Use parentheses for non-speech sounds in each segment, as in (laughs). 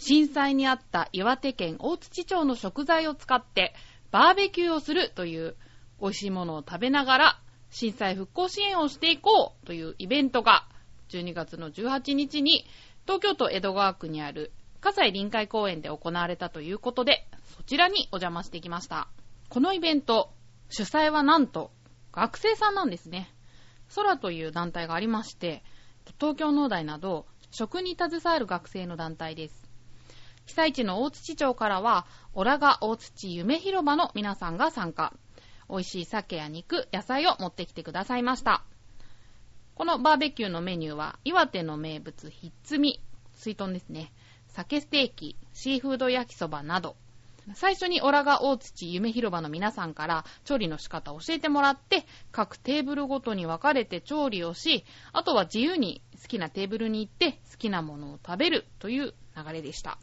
震災にあった岩手県大槌町の食材を使ってバーベキューをするという美味しいものを食べながら震災復興支援をしていこうというイベントが12月の18日に東京都江戸川区にある葛西臨海公園で行われたということでそちらにお邪魔してきました。このイベント主催はなんと学生さんなんですね。空という団体がありまして東京農大など食に携わる学生の団体です。被災地の大槌町からは、オラが大槌夢広場の皆さんが参加。美味しい鮭や肉、野菜を持ってきてくださいました。このバーベキューのメニューは、岩手の名物、ひっつみ、水豚ですね。鮭ステーキ、シーフード焼きそばなど。最初にオラが大槌夢広場の皆さんから調理の仕方を教えてもらって、各テーブルごとに分かれて調理をし、あとは自由に好きなテーブルに行って好きなものを食べるという流れでした。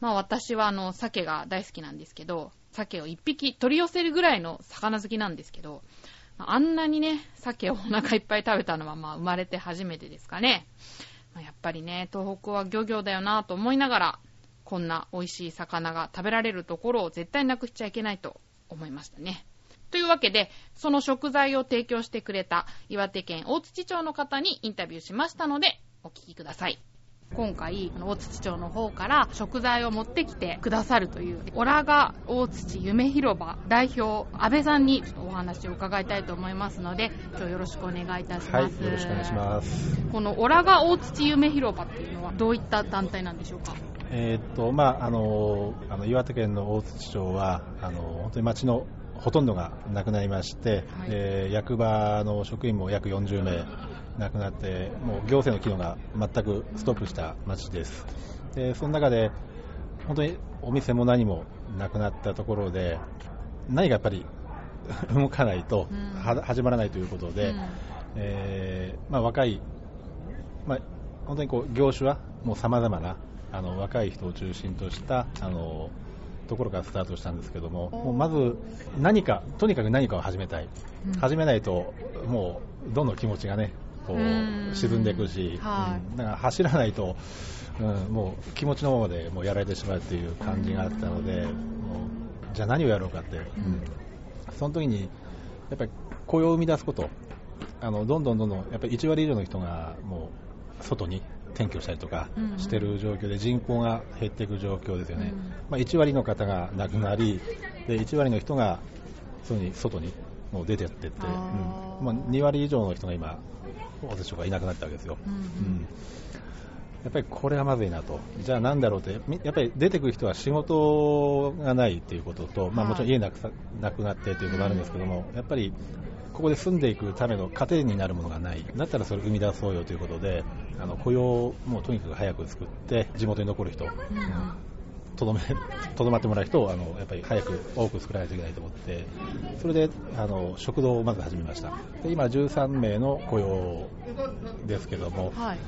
まあ私はあの、鮭が大好きなんですけど、鮭を一匹取り寄せるぐらいの魚好きなんですけど、あんなにね、鮭をお腹いっぱい食べたのはまあ生まれて初めてですかね。まあやっぱりね、東北は漁業だよなと思いながら、こんな美味しい魚が食べられるところを絶対なくしちゃいけないと思いましたね。というわけで、その食材を提供してくれた岩手県大槌町の方にインタビューしましたので、お聞きください。今回、大槌町の方から食材を持ってきてくださるという、オラが大槌夢広場代表、安倍さんにちょっとお話を伺いたいと思いますので、今日よろしくお願いいたします。はい、よろしくお願いします。このオラが大槌夢広場っていうのはどういった団体なんでしょうか？えーっと、まあ、あの、あの岩手県の大槌町は、あの、本当に町のほとんどがなくなりまして、はいで役場の職員も約40名亡くなって、もう行政の機能が全くストップした町です。で、その中で、本当にお店も何もなくなったところで、何がやっぱり (laughs) 動かないと、始まらないということで、うん。えーまあ、若い、まあ、本当にこう業種はもう様々なあの若い人を中心としたあのところからスタートしたんですけども、もうまず何か、とにかく何かを始めたい、うん。始めないと、もうどんどん気持ちがね、こううん。沈んでいくし、はい。うん。だから走らないと、うん、もう気持ちのままでもうやられてしまうっていう感じがあったので、もうじゃあ何をやろうかって、うん。その時にやっぱり雇用を生み出すこと、あのどんどんどんどんやっぱり1割以上の人がもう外に転居したりとかしてる状況で人口が減っていく状況ですよね、うん。まあ、1割の方が亡くなりで1割の人がそうに外にもう出てってって、うん。まあ、2割以上の人が今私とかいなくなったわけですよ、うんうん。うん。やっぱりこれはまずいなと、じゃあなんだろうって、みやっぱり出てくる人は仕事がないっていうことと、まあ、はい。もちろん家なくさなくなってということがあるんですけども、やっぱりここで住んでいくための糧になるものがない、だったらそれを生み出そうよということで、あの雇用をもうとにかく早く作って、地元に残る人、うんとどめ (laughs) とどまってもらう人をあのやっぱり早く多く作らないといけないと思って、それであの食堂をまず始めました。で今13名の雇用ですけども、はい。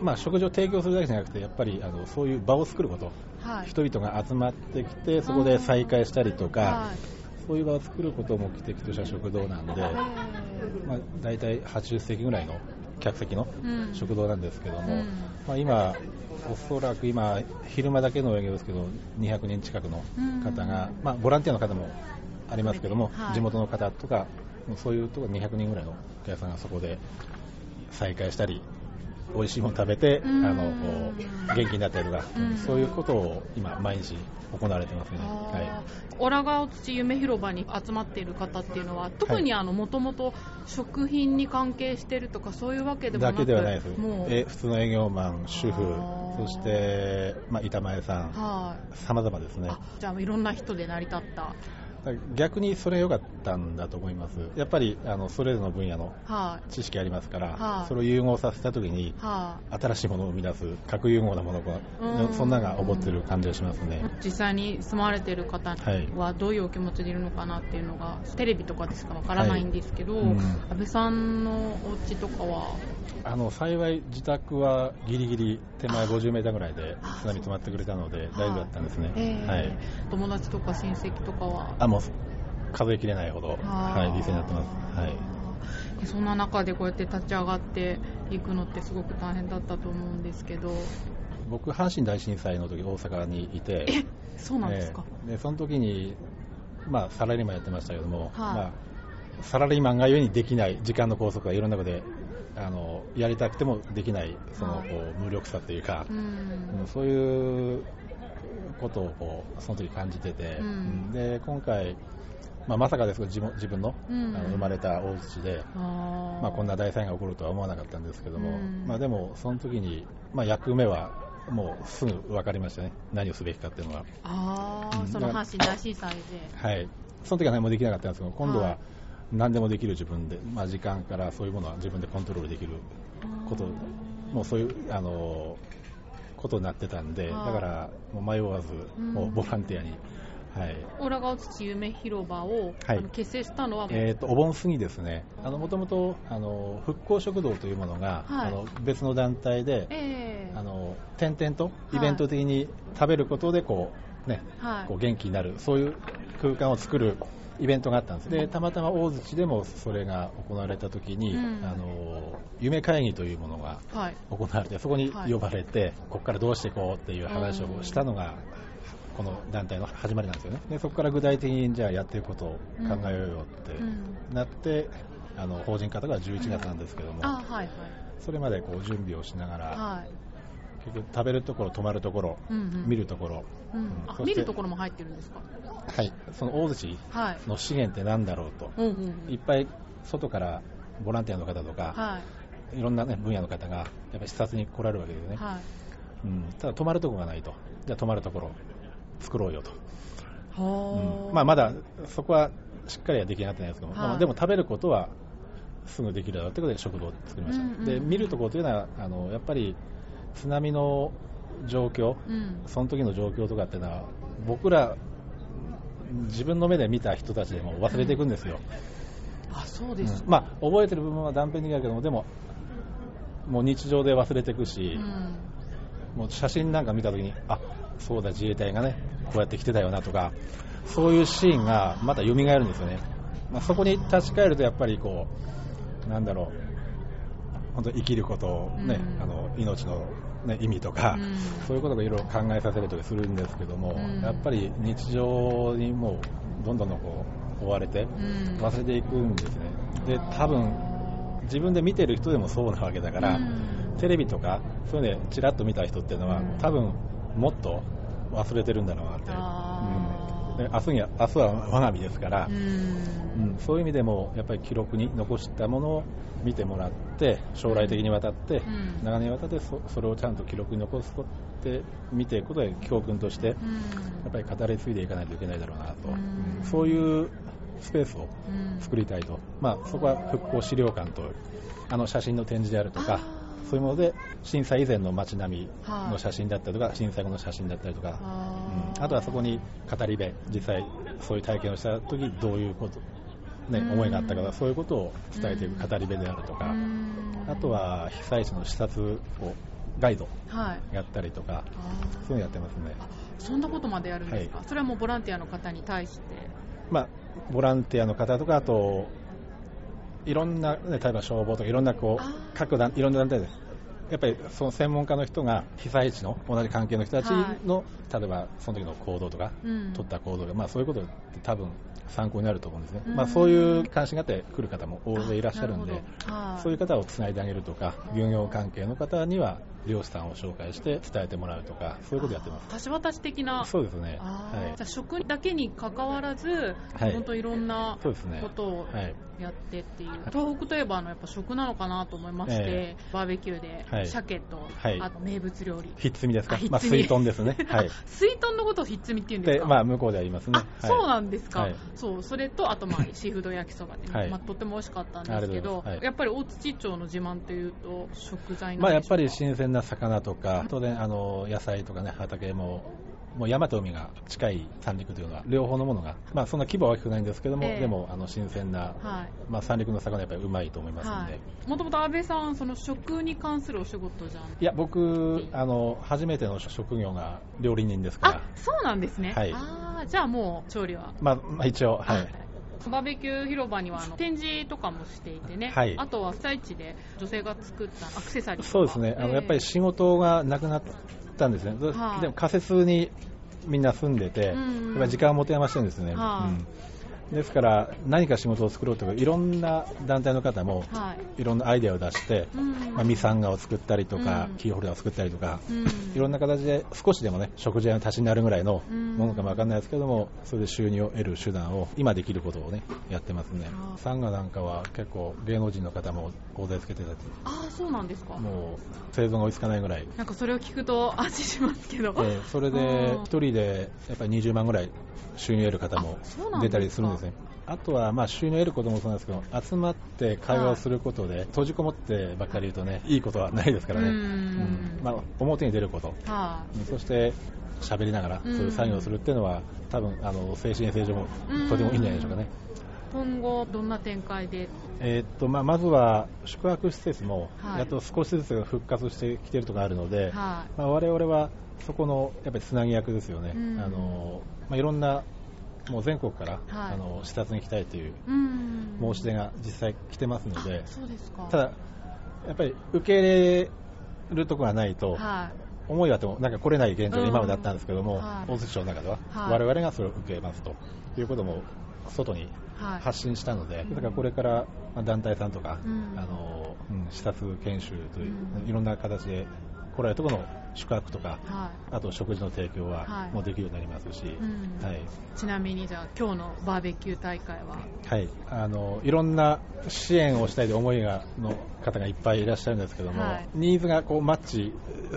まあ、食事を提供するだけじゃなくて、やっぱりあのそういう場を作ること、はい。人々が集まってきて、そこで再会したりとか、はいそういう場を作ることを目的とした食堂なんで、まあ、大体80席ぐらいの客席のうん。食堂なんですけども、うん。まあ、今、おそらく今、昼間だけの営業ですけど、200人近くの方が、まあ、ボランティアの方もありますけども、はい。地元の方とか、そういうところ200人ぐらいのお客さんがそこで再会したり、美味しいもの食べて、うん。あの元気になったりとか、うん。そういうことを今、毎日行われてますね。あはい。ーオラガオ土夢広場に集まっている方っていうのは特にあのもともと食品に関係してるとかそういうわけでもなだくけではないです。もう。え普通の営業マン、主婦そして、まあ、板前さん、はい。様々ですね。あ、じゃあいろんな人で成り立った逆にそれ良かったんだと思います。やっぱりあのそれぞれの分野のはい。知識ありますから、はいそれを融合させたときに、は新しいものを生み出す、核融合なものがうん、そんなのが起こってる感じがしますね。い。実際に住まれてる方はいはどういうお気持ちでいるのかなっていうのが、テレビとかでしかわからないんですけど、うん安倍さんのお家とかは、あの幸い自宅はギリギリ手前50メーターぐらいで津波止まってくれたので大丈夫だったんですね。えーはい。友達とか親戚とかは、あ、もう数えきれないほど、はい、犠牲になってます。はい。い。そんな中でこうやって立ち上がっていくのってすごく大変だったと思うんですけど、僕、阪神大震災の時大阪にいて、そうなんですか、ええでその時に、まあ、サラリーマンやってましたけども、はいまあ、サラリーマンがゆえにできない時間の拘束がいろんなことであのやりたくてもできないその、は無力さというかう、んうんそういうことをこうその時感じてて、うん。で今回、まあ、まさかですけど自分の,、うん。あの生まれた大槌で、まあ、こんな大災害が起こるとは思わなかったんですけども、うん。まあ、でもその時に、まあ、役目はもうすぐ分かりましたね。何をすべきかっていうのは。あーうん。その阪神大震災で。はい、その時は何もできなかったんですけど、今度ははい何でもできる自分で、まあ、時間からそういうものは自分でコントロールできること、もうそういうあのことになってたんで、だはい。からもう迷わず、ボランティアに、はい。浦賀土夢広場を、はい。結成したのはえー、とお盆過ぎですね、もともと復興食堂というものが、はい。あの別の団体で、ええ。あの点々とい。イベント的に食べることでこう、ね、はい。こう元気になる、そういう空間を作るイベントがあったんです。で、たまたま大槌でもそれが行われた時に、うん。あの、夢会議というものがはい。行われて、そこにはい呼ばれて、ここからどうしていこうっていう話をしたのが、この団体の始まりなんですよね。で、そこから具体的にじゃあやっていくことを考えようよってうん。なって、あの、法人方が11月なんですけども、あはいはい。それまでこう準備をしながら、はい、結局食べるところ、泊まるところ、うんうん。見るところ、うん。見るところも入ってるんですか？はい、その大槌はい。の資源って何だろうと、うんうんうん。いっぱい外からボランティアの方とか、はい。い、ろんな、ね、分野の方がやっぱり視察に来られるわけですね、はい。うん、ただ泊まるところがないと、じゃあ泊まるところ作ろうよと、はうん。まあ、まだそこはしっかりはできなかったんですけど、はい。まあでも食べることはすぐできるだろうということで食堂を作りました、うんうんうん。で見るところというのはあのやっぱり津波の状況、うん。その時の状況とかっていうのは僕ら自分の目で見た人たちでも忘れていくんですよ、あそうです。うん。まあ、覚えてる部分は断片的だけどもでももう日常で忘れていくしう、ん。もう写真なんか見た時にあそうだ自衛隊がねこうやって来てたよなとかそういうシーンがまた蘇るんですよね、まあ、そこに立ち返るとやっぱりこうなんだろう本当生きることをね、うん。あの命の、ね、意味とか、うん。そういうことがいろいろ考えさせれたりするんですけども、うん。やっぱり日常にもうどんどんこう追われてうん。忘れていくんですね。で多分自分で見てる人でもそうなわけだから、うん。テレビとかそういうのでちらっと見た人っていうのは、うん。多分もっと忘れてるんだろうなって、明日には明日は我が身ですから、うん。うんそういう意味でもやっぱり記録に残したものを見てもらって将来的にわたって、うん。長年にわたってそそれをちゃんと記録に残すって見ていくことで教訓としてやうん。っぱり語り継いでいかないといけないだろうなと、うん。うんそういうスペースをうん。作りたいと、まあ、そこは復興資料館とあの写真の展示であるとかそういうもので震災以前の街並みはい。の写真だったりとか震災後の写真だったりとか、あー。うん。あとはそこに語り部実際そういう体験をした時どういうこと、ね、うん。思いがあったかそういうことを伝えていく語り部であるとか、うん。あとは被災地の視察をガイドはい。やったりとかあそういうのやってますね。ーそんなことまでやるんですか、はそれはもうボランティアの方に対して。まあ、ボランティアの方とか、あと、いろんな、ね、例えば消防とか、いろんなこう各団、いろんな団体で、やっぱりその専門家の人が被災地の同じ関係の人たちの、例えばその時の行動とか、うん。取った行動が、まあ、そういうことって多分参考になると思うんですね、うん。まあ、そういう関心があって来る方も大勢いらっしゃるんでそういう方をつないであげるとか、漁業関係の方には漁師さんを紹介して伝えてもらうとか、そういうことやってます。橋渡し的な。そうですね。あーはい。じゃあ食だけに関わらず、はい。本当いろんなことをはい。やってっていう、東北といえばあのやっぱ食なのかなと思いまして、えバーベキューではい。鮭と、はい。あと名物料理。ひっつみですか？まあ、水豚ですね。(laughs) はい。水豚のことをひっつみって言うんですで、かまあ、向こうでは言いますね。あ、はい。そうなんですか、はい。そうそれとあとまあ (laughs) シーフード焼きそばで、はい。まあ、とっても美味しかったんですけど、やっぱり大土町の自慢というと食材なんまあ、やっでしょうかぱり新鮮な魚とか、当然、あの、野菜とかね、畑も、もう山と海が近い三陸というのは、両方のものが、まあ、そんな規模は大きくないんですけども、ええでも、あの、新鮮な、はいまあ、三陸の魚はやっぱりうまいと思いますんで。はい、もともと安倍さん、その食に関するお仕事じゃん。いや、僕、あの、初めての職業が料理人ですからあ、、そうなんですね。はいあーじゃあもう調理は。まあ、まあ、一応、はい。バーベキュー広場にはあの展示とかもしていてね、はい。あとは被災地で女性が作ったアクセサリーそうですね、あのやっぱり仕事がなくなったんですね、はい。でも仮設にみんな住んでて、うんうん。やっぱり時間を持て余してるんですね、はい。うんですから何か仕事を作ろうとか、いろんな団体の方もはい。いろんなアイデアを出して、うん。まあ、ミサンガを作ったりとか、うん。キーホルダーを作ったりとか、うん。いろんな形で少しでもね食事屋の足しになるぐらいのうん。ものかもわかんないですけども、それで収入を得る手段を今できることをねやってますね。サンガなんかは結構芸能人の方も大勢つけてたり。ああ、そうなんですか。もう生存が追いつかないぐらい、なんかそれを聞くと安心しますけど。えーそれでうん1人でやっぱり20万ぐらい収入を得る方も出たりするんですね。あとはまあ収入を得ることもそうなんですけど、集まって会話をすることで、閉じこもってばっかり言うとね、いいことはないですからね、うんうんまあ、表に出ること、はそして喋りながら、そういう作業をするっていうのは、多分あの精神衛生上もとてもいいんじゃないでしょうかね。い。今後どんな展開で？えーっとまあ、まずは宿泊施設もはいやっと少しずつ復活してきているところがあるので、はい。まあ、我々はそこのやっぱりつなぎ役ですよね、うんあのまあ、いろんなもう全国から、はい。あの視察に来たいといううん。申し出が実際来てますのであ、そうですか。ただ、やっぱり受け入れるところがないと、はい。思いはあってもなんか来れない現状今まであったんですけども、はい。大津市の中では、はい。我々がそれを受けますということも外にはい。発信したので、うん。だからこれからまあ団体さんとか、うん。あのうん視察研修という、うん。いろんな形で来られるところの宿泊とか、はあと食事の提供ははい。もうできるようになりますし、うん。はい。い。ちなみにじゃあ今日のバーベキュー大会は？はい、あのいろんな支援をしたいという思いがの方がいっぱいいらっしゃるんですけども、はい。ニーズがこうマッチ、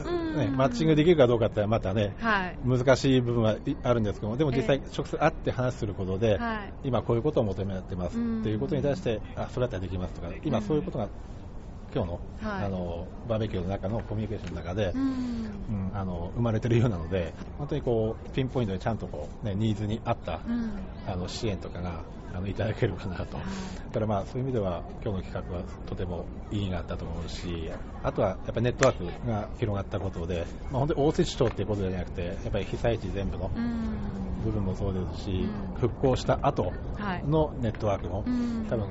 ん。ね、マッチングできるかどうかってまたね、はい。難しい部分はいあるんですけども、でも実際え直接会って話することで、はい。今こういうことを求めてますうんっていうことに対して、あ、それだったらできますとか、今そういうことが、今日の,、はいあのバーベキューの中のコミュニケーションの中で、うん。うんあの生まれてるようなので、本当にこうピンポイントでちゃんとこう、ね、ニーズに合った、うん。あの支援とかがあのいただけるかなと、だからまあそういう意味では、今日の企画はとても意義があったと思うし、あとはやっぱりネットワークが広がったことで、まあ、本当に大槌町っていうことじゃなくて、やっぱり被災地全部のうん。部分もそうですし、うん復興した後はい。のネットワークも、うん多分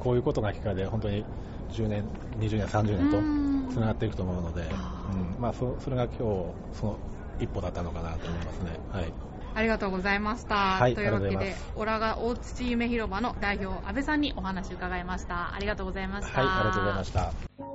こういうことがきっかけで、本当に10年、20年、30年とつながっていくと思うので、あうんまあ、そそれが今日その一歩だったのかなと思いますね。はいありがとうございました。はいというわけでオラが大土夢広場の代表、安倍さんにお話伺いました。ありがとうございました。はい、ありがとうございました。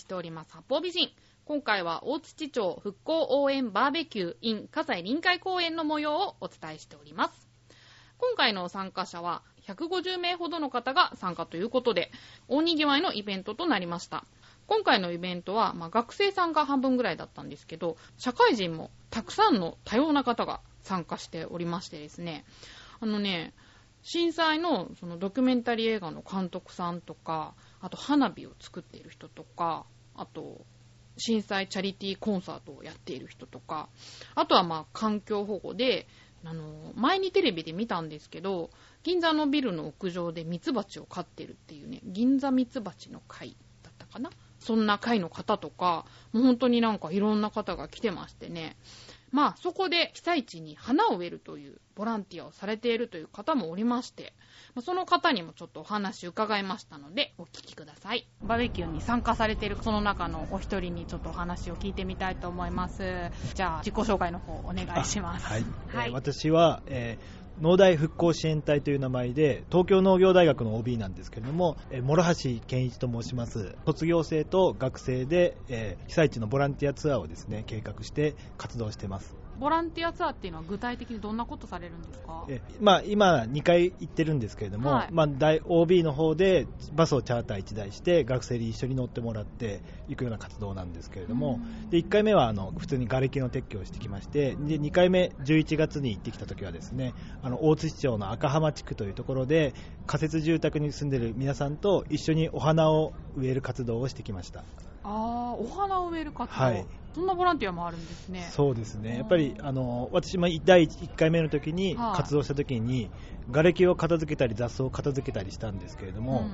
しております、八方美人。今回は大土町復興応援バーベキュー in 葛西臨海公園の模様をお伝えしております。今回の参加者は150名ほどの方が参加ということで、大にぎわいのイベントとなりました。今回のイベントは、まあ、学生さんが半分ぐらいだったんですけど、社会人もたくさんの多様な方が参加しておりましてですね、あのね、震災のそのドキュメンタリー映画の監督さんとか、あと花火を作っている人とか、あと震災チャリティーコンサートをやっている人とか、あとはまあ環境保護で、あの、前にテレビで見たんですけど、銀座のビルの屋上でミツバチを飼ってるっていうね、銀座ミツバチの会だったかな？そんな会の方とか、もう本当になんかいろんな方が来てましてね、まあそこで被災地に花を植えるというボランティアをされているという方もおりまして、まあその方にもちょっとお話伺いましたので、お聞きください。バーベキューに参加されているその中のお一人にちょっとお話を聞いてみたいと思います。じゃあ自己紹介の方お願いします。はい、はいえー私は、えー農大復興支援隊という名前で東京農業大学の OB なんですけれども、え諸橋健一と申します。卒業生と学生で、え被災地のボランティアツアーをですね計画して活動してます。ボランティアツアーっていうのは具体的にどんなことされるんですか？えまあ、今、2回行ってるんですけれども、はい。まあ、大 OB の方でバスをチャーター1台して学生に一緒に乗ってもらって行くような活動なんですけれども、で1回目はあの普通に瓦礫の撤去をしてきましてで2回目、11月に行ってきた時はですねあの大津市町の赤浜地区というところで仮設住宅に住んでいる皆さんと一緒にお花を植える活動をしてきました。あー、お花を植える活動。はい。そんなボランティアもあるんですね。そうですね、やっぱりあの私も第1回目の時にはい。活動した時に、瓦礫を片付けたり雑草を片付けたりしたんですけれども、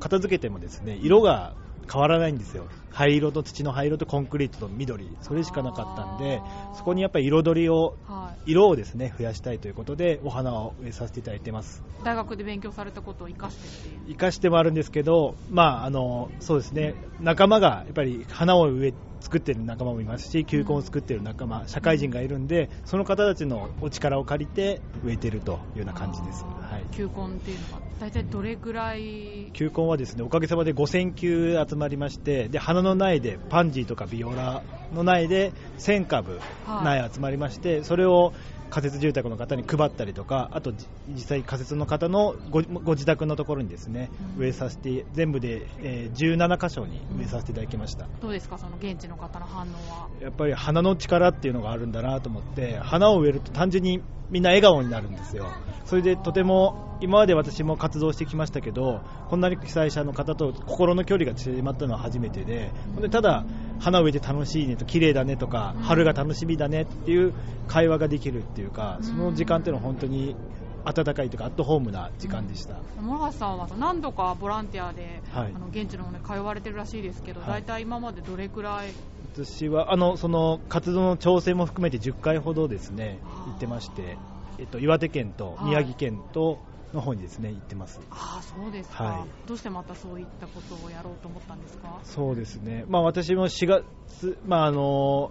片付けてもですね色が変わらないんですよ、灰色と土の灰色とコンクリートと緑、それしかなかったんでそこにやっぱり彩りを、うんはい。色をですね増やしたいということで、お花を植えさせていただいてます。大学で勉強されたことを活かして。生かしてもあるんですけど、まあ、あのそうですね仲間がやっぱり花を植え作ってる仲間もいますし球根を作ってる仲間、社会人がいるんでその方たちのお力を借りて植えてるというような感じです、球根っていうのが、大体どれぐらい、球根はですねおかげさまで5000球集まりましてで花の苗でパンジーとかビオラの苗で1000株はい。苗集まりまして、それを仮設住宅の方に配ったりとかあとじ実際仮設の方のごご自宅のところにですねうん。植えさせて全部で、えー17箇所に植えさせていただきました。どうですか、その現地の方の反応は？やっぱり花の力っていうのがあるんだなと思って花を植えると単純にみんな笑顔になるんですよ。それでとても今まで私も活動してきましたけどこんなに被災者の方と心の距離が縮まったのは初めてででただ花を植えて楽しいねと綺麗だねとかうん。春が楽しみだねっていう会話ができるっていうかうん。その時間っていうのは本当に温かいというかアットホームな時間でした。諸橋さんは何度かボランティアで、はい。あの現地の方に通われてるらしいですけど、はい。大体今までどれくらい、私はあのその活動の調整も含めて10回ほどですね行ってまして、えっと、岩手県と宮城県との方にですね行ってます。ああ、そうですか、はい。どうしてまたそういったことをやろうと思ったんですか？そうですね、まあ、私も4月、まあ、あの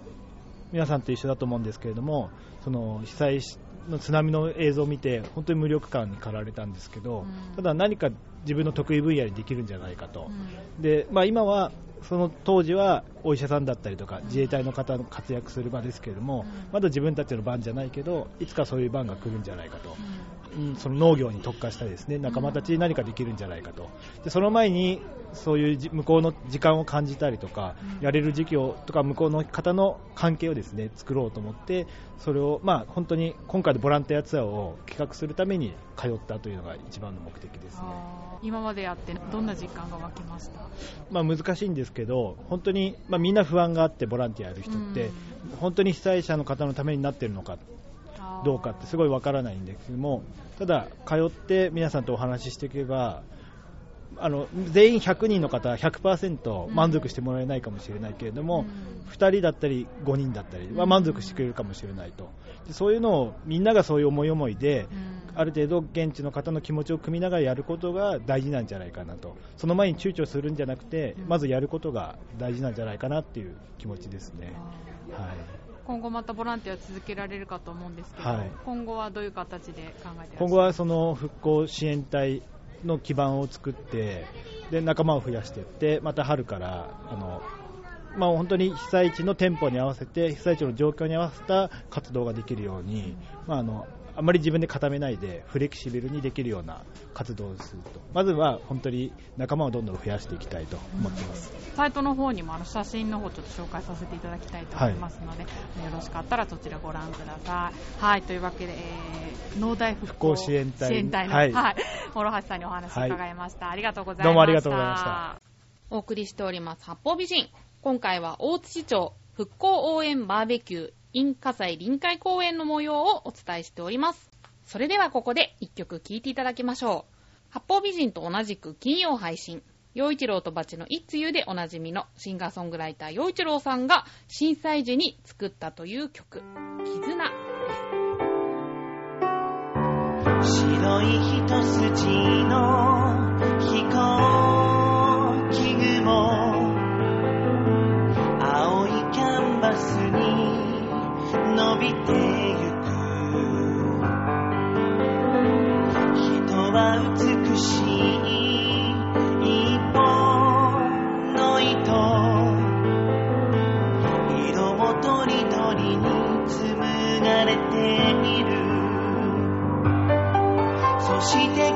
皆さんと一緒だと思うんですけれどもその被災の津波の映像を見て本当に無力感に駆られたんですけど、うん。ただ何か自分の得意分野にできるんじゃないかと、うん。でまあ、今はその当時はお医者さんだったりとか自衛隊の方の活躍する場ですけれども、うん。まだ自分たちの番じゃないけどいつかそういう番が来るんじゃないかと、その農業に特化したですね仲間たちに何かできるんじゃないかと。でその前にそういうじ向こうの時間を感じたりとか、うん。やれる時期をとか向こうの方の関係をですね作ろうと思ってそれをまあ本当に今回のボランティアツアーを企画するために通ったというのが一番の目的ですね。今までやってどんな実感が湧きました？まあ、難しいんですけど本当に、まあ、みんな不安があってボランティアやる人って、本当に被災者の方のためになっているのかどうかってすごいわからないんですけどもただ通って皆さんとお話ししていけばあの全員100人の方は100%満足してもらえないかもしれないけれども、うん。2人だったり5人だったりは満足してくれるかもしれないと。でそういうのをみんながそういう思い思いでうん。ある程度現地の方の気持ちを汲みながらやることが大事なんじゃないかなと。その前に躊躇するんじゃなくてうん。まずやることが大事なんじゃないかなっていう気持ちですね。はい今後またボランティア続けられるかと思うんですけど、はい。今後はどういう形で考えて今後はその復興支援隊の基盤を作ってで仲間を増やしていってまた春からあの、まあ、本当に被災地の店舗に合わせて被災地の状況に合わせた活動ができるように、まあ、あのあまり自分で固めないでフレキシブルにできるような活動をするとまずは本当に仲間をどんどん増やしていきたいと思っています。サイトの方にもあの写真の方ちょっと紹介させていただきたいと思いますので、よろしかったらそちらご覧ください。はい、というわけで、えー、農大復興支援隊支援隊の、ははいい、諸橋さんにお話伺いました。ありがとうございました。どうもありがとうございました。お送りしております、八方美人。今回は大津市長復興応援バーベキュー in 葛西臨海公園の模様をお伝えしております。それではここで一曲聴いていただきましょう。八方美人と同じく金曜配信。陽一郎とバチの一通でおなじみのシンガーソングライター陽一郎さんが震災時に作ったという曲、絆です。白い一筋のびてゆく人は美しい一本の糸。色もとりどりに紡がれている。そして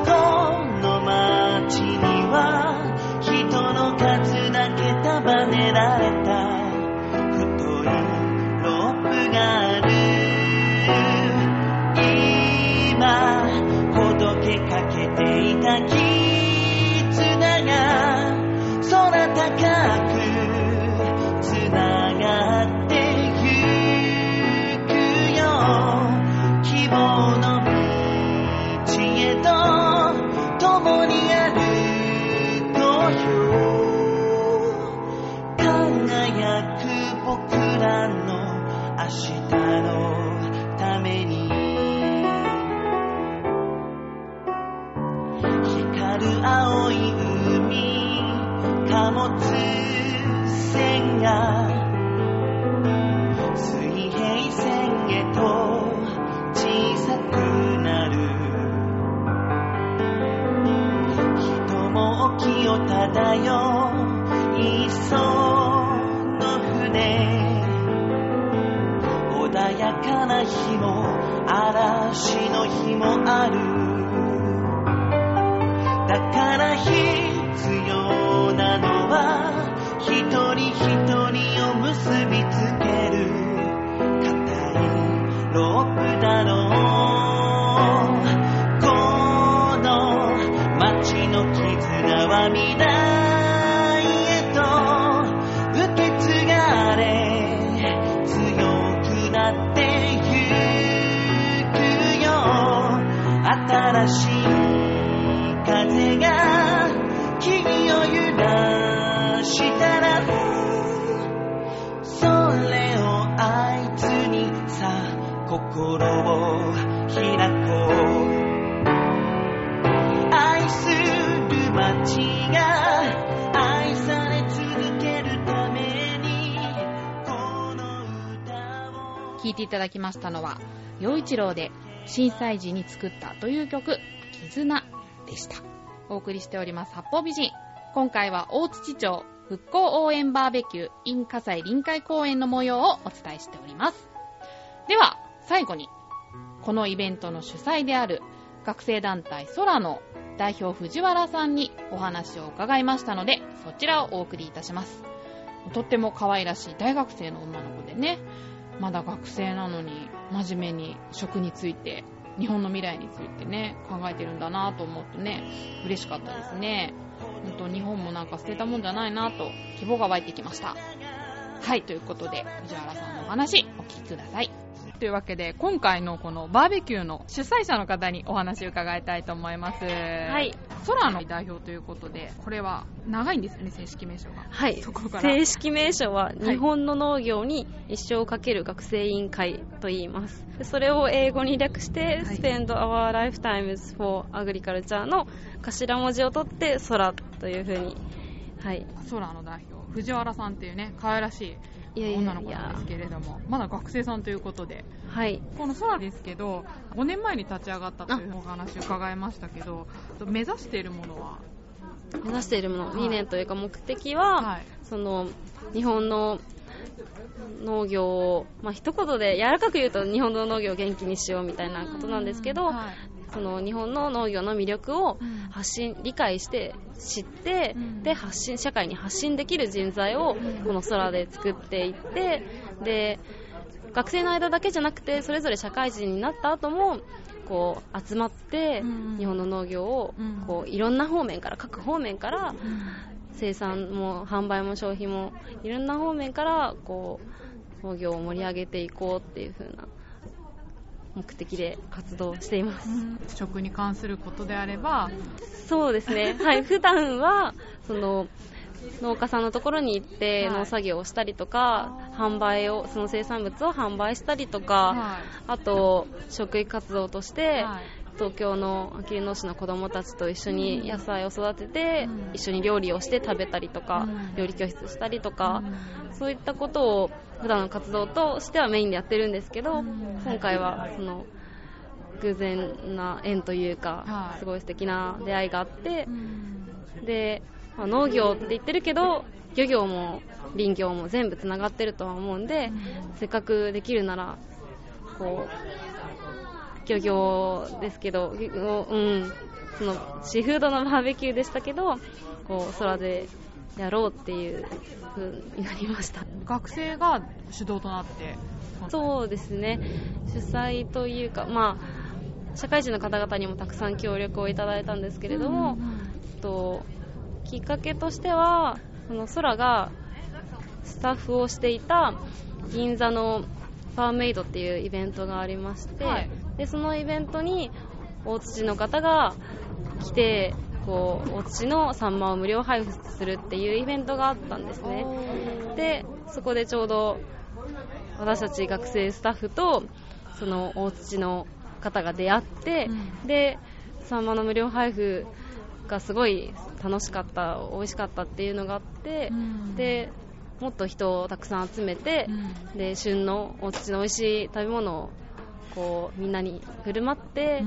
てを漂いそうの船。穏やかな日も嵐の日もある。だから必要なのは一人一人心を開こう愛する街が愛され続けるためにこの歌を聴いていただきましたのは、陽一郎で震災時に作ったという曲、絆でした。お送りしております、八方美人。今回は大槌町復興応援バーベキュー in 葛西臨海公園の模様をお伝えしております。では、最後に、このイベントの主催である学生団体空の代表藤原さんにお話を伺いましたので、そちらをお送りいたします。とっても可愛らしい大学生の女の子でね、まだ学生なのに真面目に食について、日本の未来についてね、考えてるんだなと思うとね、嬉しかったですね。本当日本もなんか捨てたもんじゃないなと希望が湧いてきました。はい、ということで、藤原さんのお話、お聞きください。というわけで、今回のこのバーベキューの主催者の方にお話を伺いたいと思います。はい。空の代表ということで、これは長いんですよね、正式名称が。はい。正式名称は日本の農業に一生をかける学生委員会と言います。でそれを英語に略して、はい。Spend Our Lifetimes for Agriculture の頭文字を取って空というふうに。はい。空の代表、藤原さんっていうね、可愛らしい女の子なんですけれども、まだ学生さんということで、はい。この空ですけど、5年前に立ち上がったというお話を伺いましたけど、目指しているものは、目指しているもの、はい。理念というか目的は、はい、その日本の農業を、まあ一言で柔らかく言うと日本の農業を元気にしようみたいなことなんですけど、はいその日本の農業の魅力をうん。発信、理解して知って、うん。で発信社会に発信できる人材をこの空で作っていってで学生の間だけじゃなくてそれぞれ社会人になった後もこう集まってうん。日本の農業をうん。こういろんな方面から各方面から生産も販売も消費もいろんな方面からこう農業を盛り上げていこうっていう風な目的で活動しています。食に関することであれば、そうですね。(laughs) はい。普段は、その、農家さんのところに行ってはい農作業をしたりとか、販売を、その生産物を販売したりとか、はあと、食育活動としいて、はい東京のあきる野市の子供たちと一緒に野菜を育てて、うん。一緒に料理をして食べたりとか、うん。料理教室したりとか、そういったことを普段の活動としてはメインでやってるんですけど、うん。今回はその偶然な縁というか、はい。すごい素敵な出会いがあってう、ん。で、まあ農業って言ってるけど漁業も林業も全部つながってるとは思うんで、せっかくできるならこう漁業ですけど、うん、そのシーフードのバーベキューでしたけどこう空でやろうっていう風になりました。学生が主導となって、そうですね。主催というかまあ社会人の方々にもたくさん協力をいただいたんですけれども、ときっかけとしてはその空がスタッフをしていた銀座のファーメイドっていうイベントがありまして、はいでそのイベントに大土の方が来てこう大土のサンマを無料配布するっていうイベントがあったんですね。でそこでちょうど私たち学生スタッフとその大土の方が出会って、うん。でサンマの無料配布がすごい楽しかった美味しかったっていうのがあって、うん。でもっと人をたくさん集めて、うん。で旬のお土の美味しい食べ物をこうみんなに振る舞って、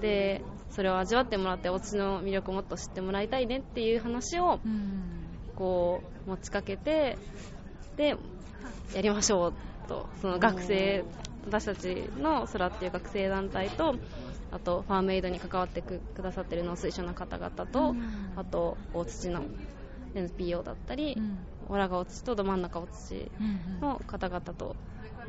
でそれを味わってもらってお土の魅力をもっと知ってもらいたいねっていう話をうん。こう持ちかけてでやりましょうとその学生私たちの空っていう学生団体とあとファーメイドに関わってくくださってる農水省の方々と、うん。あと大土の NPO だったり、うん。オラがお土とど真ん中お土うん。の方々と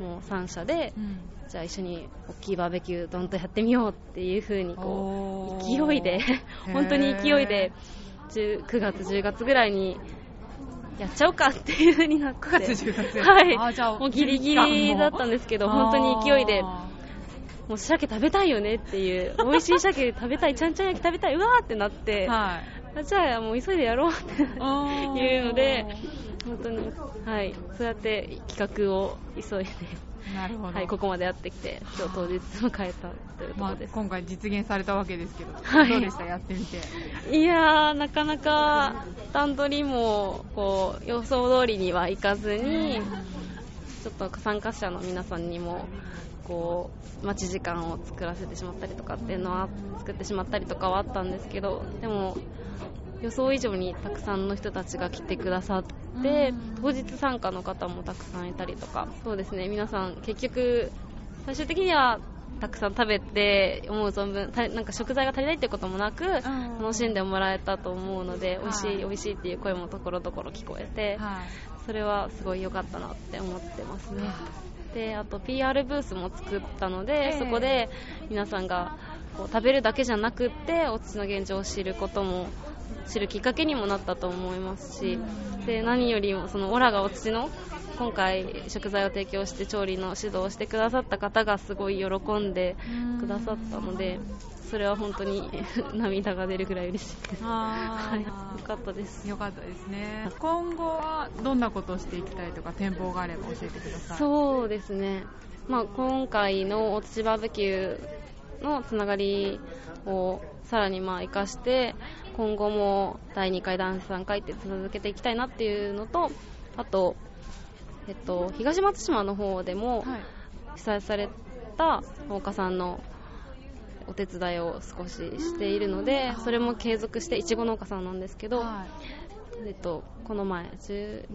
もう3社で、うん。じゃあ一緒に大きいバーベキューどんとやってみようっていう風にこう勢いで本当に勢いで10 9月10月ぐらいにやっちゃおうかっていう風になって。9月10月。はい。もうギリギリだったんですけど本当に勢いで。あもう鮭食べたいよねっていう美味しい鮭食べたいちゃんちゃん焼き食べたいうわーってなって、ーはいあじゃあもう急いでやろうって (laughs) いうので本当にはいそうやって企画を急いでなるほど、はい、ここまでやってきて、今日当日迎えたというとこまあろです。今回実現されたわけですけど、(laughs) はい。どうでした？やってみて。いやー、なかなか段取りもこう予想通りにはいかずに、ちょっと参加者の皆さんにもこう待ち時間を作らせてしまったりとかっていうのは作ってしまったりとかはあったんですけど、でも予想以上にたくさんの人たちが来てくださって、当日参加の方もたくさんいたりとか、そうですね、皆さん結局最終的にはたくさん食べて思う存分たなんか食材が足りないっていうこともなく楽しんでもらえたと思うので美味しはい。い美味しいっていう声もところどころ聞こえてはい。それはすごい良かったなって思ってますねであと PR ブースも作ったので、ええ。そこで皆さんがこう食べるだけじゃなくってお土の現状を知ることも知るきっかけにもなったと思いますしで何よりもそのオラがお土の今回食材を提供して調理の指導をしてくださった方がすごい喜んでくださったのでそれは本当に (laughs) 涙が出るぐらい嬉しいです。はい、よあかったです。よかったですね。今後はどんなことをしていきたいとか展望があれば教えてください。そうですね、まあ、今回のお土バーベキューのつながりをさらにまあ生かして今後も第2回、第3回って続けていきたいなっていうのとあと、えっと、東松島の方でもはい。被災された農家さんのお手伝いを少ししているのでそれも継続していちご農家さんなんですけど、はい。えっと、この前12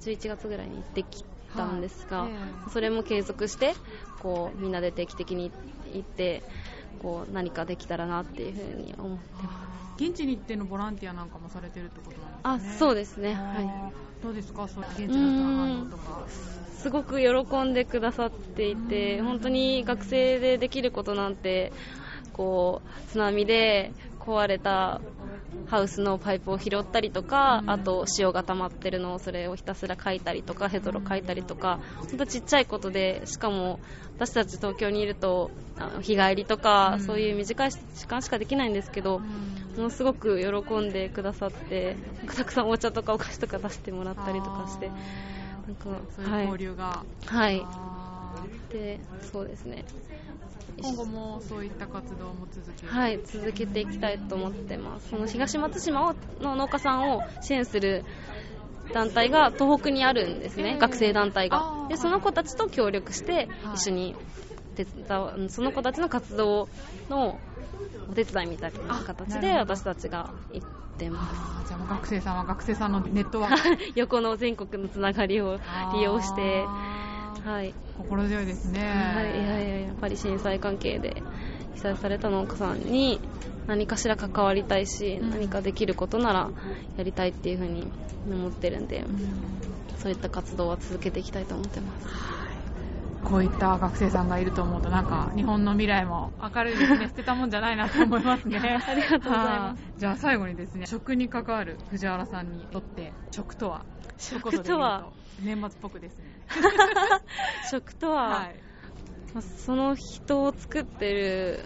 月11月ぐらいに行ってきたんですが、はいええ。それも継続してこうみんなで定期的に行ってこう何かできたらなっていうふうに思ってます。現地に行ってのボランティアなんかもされてるってことなんですね。あそうですね、あはーどうですか？そう現地の反応とか。い、すごく喜んでくださっていて本当に学生でできることなんてこう津波で壊れたハウスのパイプを拾ったりとか、あと塩が溜まってるのをそれをひたすら書いたりとかヘドロ書いたりとかほんとちっちゃいことでしかも私たち東京にいると日帰りとか、うん。そういう短い時間しかできないんですけど、ものすごく喜んでくださってたくさんお茶とかお菓子とか出してもらったりとかしてなんかそういう交流が。はい、はい、でそうですね今後もそういった活動も続ける。はい、続けていきたいと思ってます。その東松島をの農家さんを支援する団体が東北にあるんですね、へー学生団体が。で、その子たちと協力してはい、一緒に手伝その子たちの活動のお手伝いみたいな形で私たちが行ってまあーじゃあもう学生さんは学生さんのネットワークす。(laughs) 横の全国のつながりを利用して、はい。心強いですね。はい、いやいや、やっぱり震災関係で被災された農家さんに何かしら関わりたいし、うん。何かできることならやりたいっていうふうに思ってるんで、うん。そういった活動は続けていきたいと思ってます。こういった学生さんがいると思うとなんか日本の未来も明るいですね捨てたもんじゃないなと思いますね。(laughs) ありがとうございます。はい。じゃあ最後にですね食に関わる藤原さんにとって食とは？食とは？年末っぽくですね (laughs) 食とは、はい。まあその人を作ってる、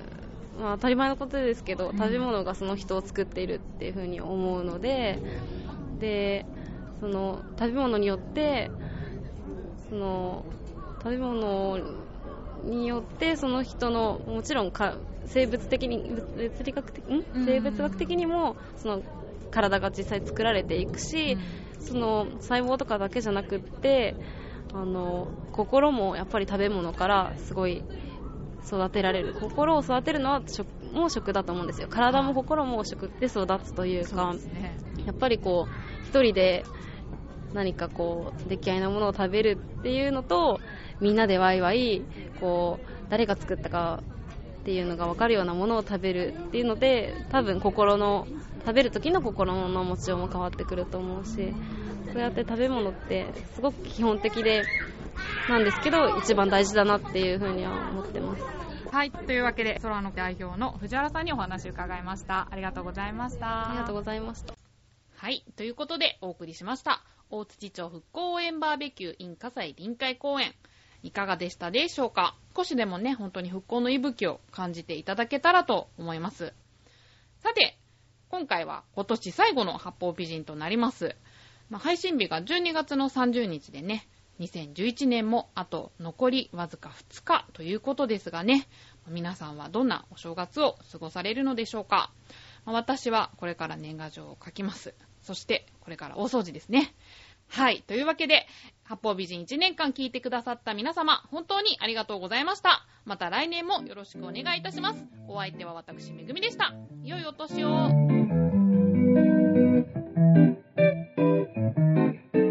まあ、当たり前のことですけど、うん。食べ物がその人を作っているっていうふうに思うのででその食べ物によってその食べ物によってその人のもちろんか生物的に物理学的ん？うん。生物学的にもその体が実際作られていくし、その細胞とかだけじゃなくってあの心もやっぱり食べ物からすごい育てられる。心を育てるのは食も食だと思うんですよ。体も心も食で育つというそかね。やっぱりこう一人で何かこう出来合いのものを食べるっていうのとみんなでワイワイこう誰が作ったかっていうのが分かるようなものを食べるっていうので多分心の食べる時の心の持ちようも変わってくると思うしそうやって食べ物ってすごく基本的でなんですけど一番大事だなっていうふうには思ってますはいというわけで空の代表の藤原さんにお話を伺いましたありがとうございましたありがとうございましたはい。ということでお送りしました。大槌町復興応援バーベキュー in 葛西臨海公園。いかがでしたでしょうか少しでもね、本当に復興の息吹を感じていただけたらと思います。さて、今回は今年最後の八方美人となります。まあ、配信日が12月の30日でね、2011年もあと残りわずか2日ということですがね、皆さんはどんなお正月を過ごされるのでしょうかまあ私はこれから年賀状を書きます。そして、これから大掃除ですね。はい。というわけで、八方美人1年間聞いてくださった皆様、本当にありがとうございました。また来年もよろしくお願いいたします。お相手は私、めぐみでした。良いお年を。Thank you.